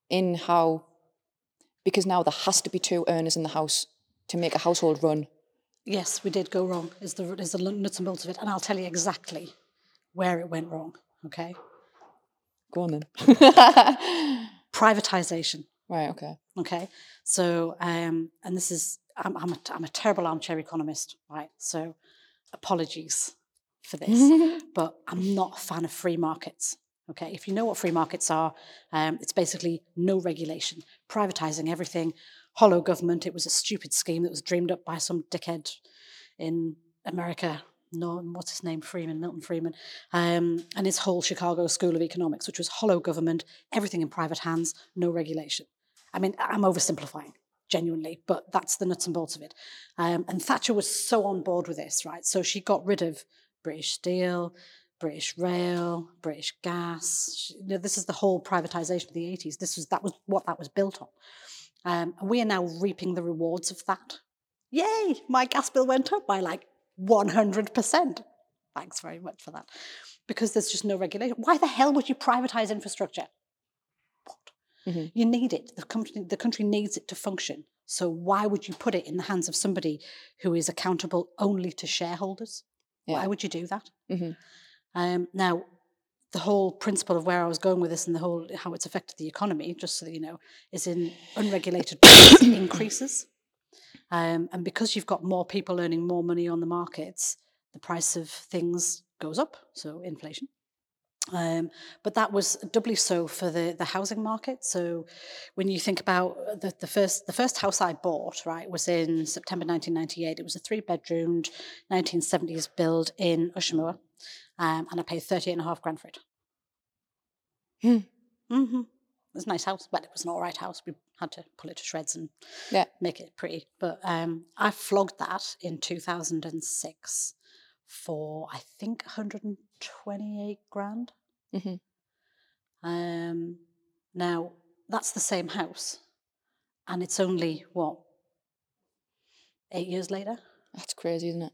Speaker 1: in how, because now there has to be two earners in the house to make a household run.
Speaker 2: Yes, we did go wrong. Is the is the nuts and bolts of it, and I'll tell you exactly where it went wrong. Okay,
Speaker 1: Go on then.
Speaker 2: privatization.
Speaker 1: right, okay.
Speaker 2: Okay, so um, and this is I'm I'm a, I'm a terrible armchair economist, right? So apologies for this, but I'm not a fan of free markets. Okay, if you know what free markets are, um, it's basically no regulation, privatizing everything, hollow government. It was a stupid scheme that was dreamed up by some dickhead in America. No, what's his name? Friedman, Milton Friedman, um, and his whole Chicago School of Economics, which was hollow government, everything in private hands, no regulation. I mean, I'm oversimplifying, genuinely, but that's the nuts and bolts of it. Um, and Thatcher was so on board with this, right? So she got rid of British Steel, British Rail, British Gas. You know, this is the whole privatization of the 80s. This was that was what that was built on. Um, and we are now reaping the rewards of that. Yay! My gas bill went up by like 100%. Thanks very much for that. Because there's just no regulation. Why the hell would you privatize infrastructure? What?
Speaker 1: Mhm.
Speaker 2: You need it. The country, the country needs it to function. So why would you put it in the hands of somebody who is accountable only to shareholders? Why would you do that?
Speaker 1: Mhm.
Speaker 2: Um, now, the whole principle of where I was going with this and the whole how it's affected the economy, just so that you know, is in unregulated increases. Um, and because you've got more people earning more money on the markets, the price of things goes up, so inflation. Um, but that was doubly so for the, the housing market. So when you think about uh, the, the first the first house I bought, right, was in September 1998. It was a three bedroomed 1970s build in Ushaw Moor, um, and I paid 38 and a half grand for it.
Speaker 1: Hmm.
Speaker 2: Mm-hmm. It was a nice house. Well, it was an all right house. We had to pull it to shreds and
Speaker 1: Yeah.
Speaker 2: make it pretty. But um, I flogged that in 2006 for, I think, 128 grand.
Speaker 1: Mhm.
Speaker 2: Um, now, that's the same house. And it's only, what, eight years later?
Speaker 1: That's crazy, isn't it?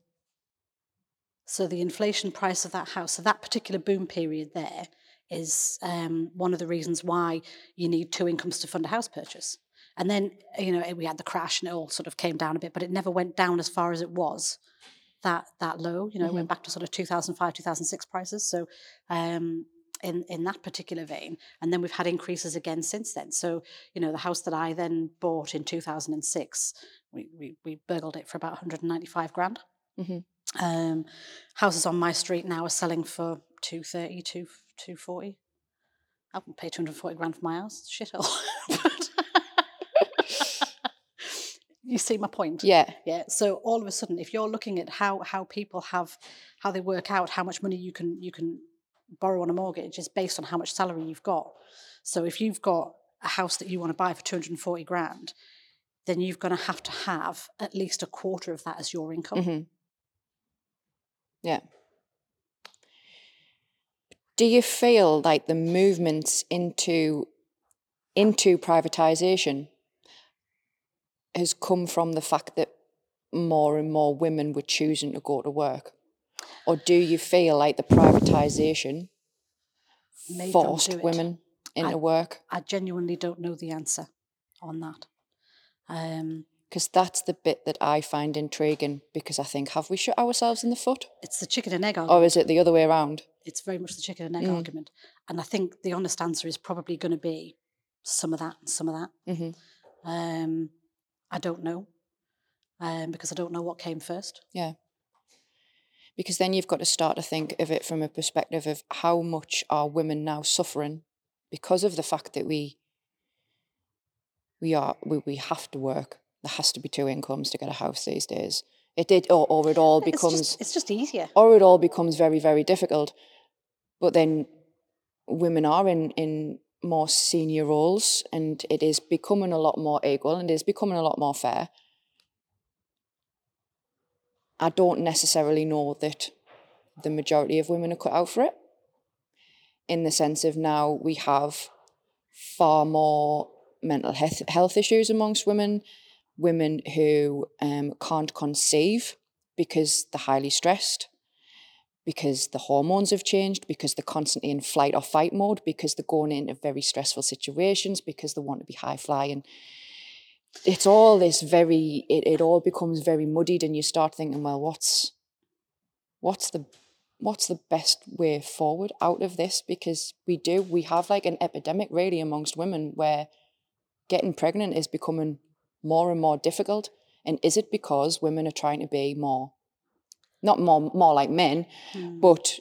Speaker 2: So the inflation price of that house, so that particular boom period there is um, one of the reasons why you need two incomes to fund a house purchase. And then, you know, we had the crash and it all sort of came down a bit, but it never went down as far as it was that that low. You know, it went back to sort of 2005, 2006 prices. So um, in, in that particular vein. And then we've had increases again since then. So, you know, the house that I then bought in 2006, we, we, we burgled it for about 195 grand.
Speaker 1: Mhm.
Speaker 2: Um, houses on my street now are selling for 230, 2, 240. I wouldn't pay 240 grand for my house. Shithole. But- you see my point?
Speaker 1: Yeah.
Speaker 2: Yeah. So all of a sudden, if you're looking at how how people have how they work out how much money you can you can borrow on a mortgage is based on how much salary you've got. So if you've got a house that you want to buy for 240 grand, then you're going to have to have at least a quarter of that as your income.
Speaker 1: hmm Yeah. Do you feel like the movements into into privatization has come from the fact that more and more women were choosing to go to work? Or do you feel like the privatization forced women into work?
Speaker 2: I genuinely don't know the answer on that. Um,
Speaker 1: Because that's the bit that I find intriguing because I think, have we shot ourselves in the foot?
Speaker 2: it's the chicken and egg argument.
Speaker 1: Or is it the other way around?
Speaker 2: It's very much the chicken and egg
Speaker 1: Mm.
Speaker 2: argument. And I think the honest answer is probably going to be some of that and some of that.
Speaker 1: hmm
Speaker 2: Um, I don't know um, because I don't know what came first.
Speaker 1: Yeah. Because then you've got to start to think of it from a perspective of how much are women now suffering because of the fact that we we are we, we have to work. There has to be two incomes to get a house these days. It did or, or it all
Speaker 2: It's
Speaker 1: becomes
Speaker 2: just, it's just easier.
Speaker 1: or it all becomes very, very difficult. But then women are in, in more senior roles and it is becoming a lot more equal and it is becoming a lot more fair. I don't necessarily know that the majority of women are cut out for it. In the sense of now we have far more mental health, health issues amongst women, women who um, can't conceive because they're highly stressed, because the hormones have changed, because they're constantly in flight or fight mode, because they're going into very stressful situations, because they want to be high flying. It's all this very it, it all becomes very muddied and you start thinking, well, what's what's the what's the best way forward out of this? Because we do, we have like an epidemic really amongst women where getting pregnant is becoming more and more difficult. And is it because women are trying to be more, not more, more like men,
Speaker 2: Mm.
Speaker 1: but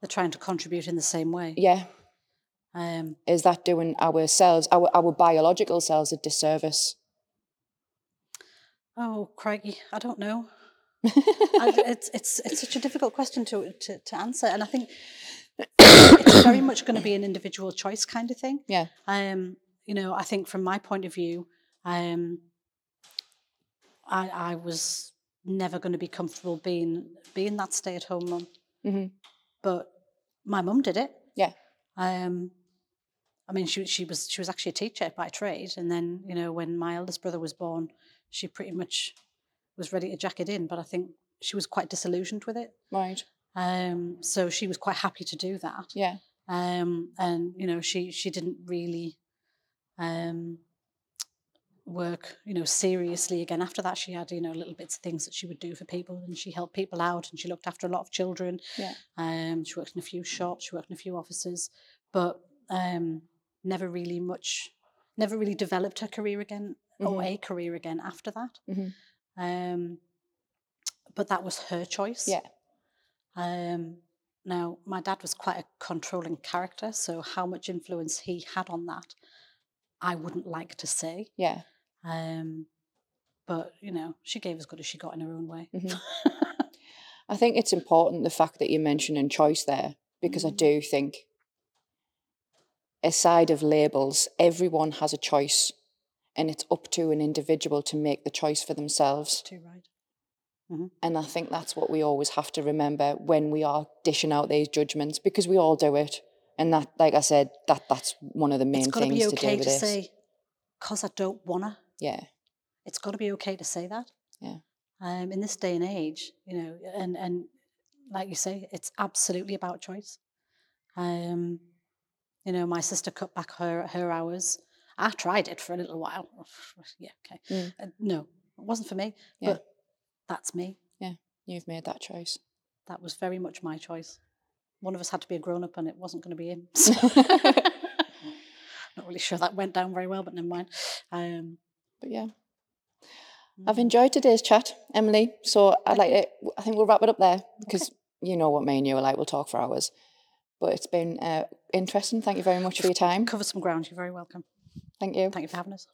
Speaker 2: They're trying to contribute in the same way.
Speaker 1: yeah,
Speaker 2: Um,
Speaker 1: is that doing ourselves, our, our biological selves a disservice?
Speaker 2: oh, crikey, I don't know. I, it's, it's, it's such a difficult question to, to, to answer. And I think it's very much going to be an individual choice kind of thing.
Speaker 1: Yeah.
Speaker 2: Um, you know, I think from my point of view, um, I, I was never going to be comfortable being being that stay at home mum.
Speaker 1: hmm
Speaker 2: But my mum did it.
Speaker 1: Yeah.
Speaker 2: Um, I mean, she she was she was actually a teacher by trade, and then you know when my eldest brother was born, she pretty much was ready to jack it in. But I think she was quite disillusioned with it.
Speaker 1: Right.
Speaker 2: Um, so she was quite happy to do that.
Speaker 1: Yeah.
Speaker 2: Um, and you know, she she didn't really um, work, you know, seriously again. After that, she had you know little bits of things that she would do for people, and she helped people out, and she looked after a lot of children.
Speaker 1: Yeah.
Speaker 2: Um, she worked in a few shops, she worked in a few offices, but um, never really much, never really developed her career again or
Speaker 1: Mhm.
Speaker 2: a career again after that.
Speaker 1: Mhm.
Speaker 2: Um, but that was her choice.
Speaker 1: Yeah.
Speaker 2: Um, now, my dad was quite a controlling character, so how much influence he had on that, I wouldn't like to say.
Speaker 1: Yeah.
Speaker 2: Um, but you know, she gave as good as she got in her own way.
Speaker 1: Mhm. I think it's important the fact that you're mentioning choice there because I
Speaker 2: Mm.
Speaker 1: do think, aside of labels, everyone has a choice and it's up to an individual to make the choice for themselves.
Speaker 2: Too right.
Speaker 1: And I think that's what we always have to remember when we are dishing out these judgments because we all do it. And that, like I said, that that's one of the main
Speaker 2: It's got to
Speaker 1: things
Speaker 2: be
Speaker 1: to do with
Speaker 2: to
Speaker 1: this.
Speaker 2: say, "Cause I don't wanna."
Speaker 1: Yeah,
Speaker 2: It's got to be okay to say that.
Speaker 1: Yeah.
Speaker 2: Um, in this day and age, you know, and and like you say, it's absolutely about choice. Um, you know, my sister cut back her her hours. I tried it for a little while. yeah, okay.
Speaker 1: Mm.
Speaker 2: Uh, no, it wasn't for me.
Speaker 1: Yeah.
Speaker 2: But that's me.
Speaker 1: Yeah, you've made that choice.
Speaker 2: That was very much my choice. One of us had to be a grown up, and it wasn't going to be him. Not really sure that went down very well, but never mind. Um,
Speaker 1: But yeah, I've
Speaker 2: mm.
Speaker 1: enjoyed today's chat, Emily. So I'd like to, I think we'll wrap it up there because you know what me and you are like. We'll talk for hours. But it's been uh, interesting. Thank you very much for your time.
Speaker 2: covered some ground. You're very welcome.
Speaker 1: Thank you.
Speaker 2: Thank you for having us.